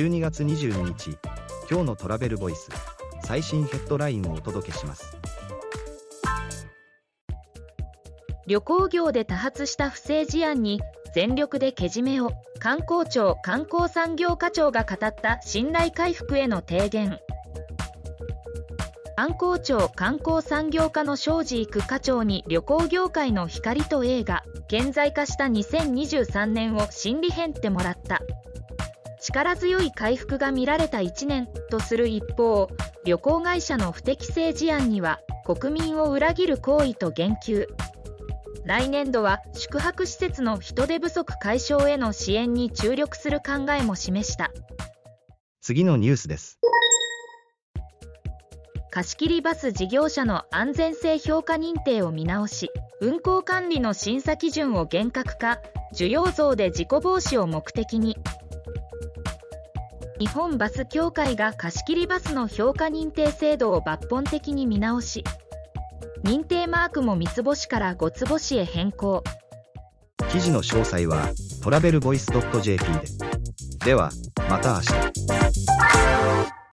12月22日今日のトラベルボイス最新ヘッドラインをお届けします。旅行業で多発した不正事案に全力でけじめを観光庁観光産業課長が語った信頼回復への提言。観光庁観光産業課の庄司育課長に旅行業界の光と映画顕在化した2023年を心理変ってもらった。力強い回復が見られた1年とする一方旅行会社の不適正事案には国民を裏切る行為と言及。来年度は宿泊施設の人手不足解消への支援に注力する考えも示した。次のニュースです。貸切バス事業者の安全性評価認定を見直し運行管理の審査基準を厳格化。需要増で事故防止を目的に日本バス協会が貸切バスの評価認定制度を抜本的に見直し認定マークも三つ星から五つ星へ変更。記事の詳細はトラベルボイス .jp で。ではまた明日。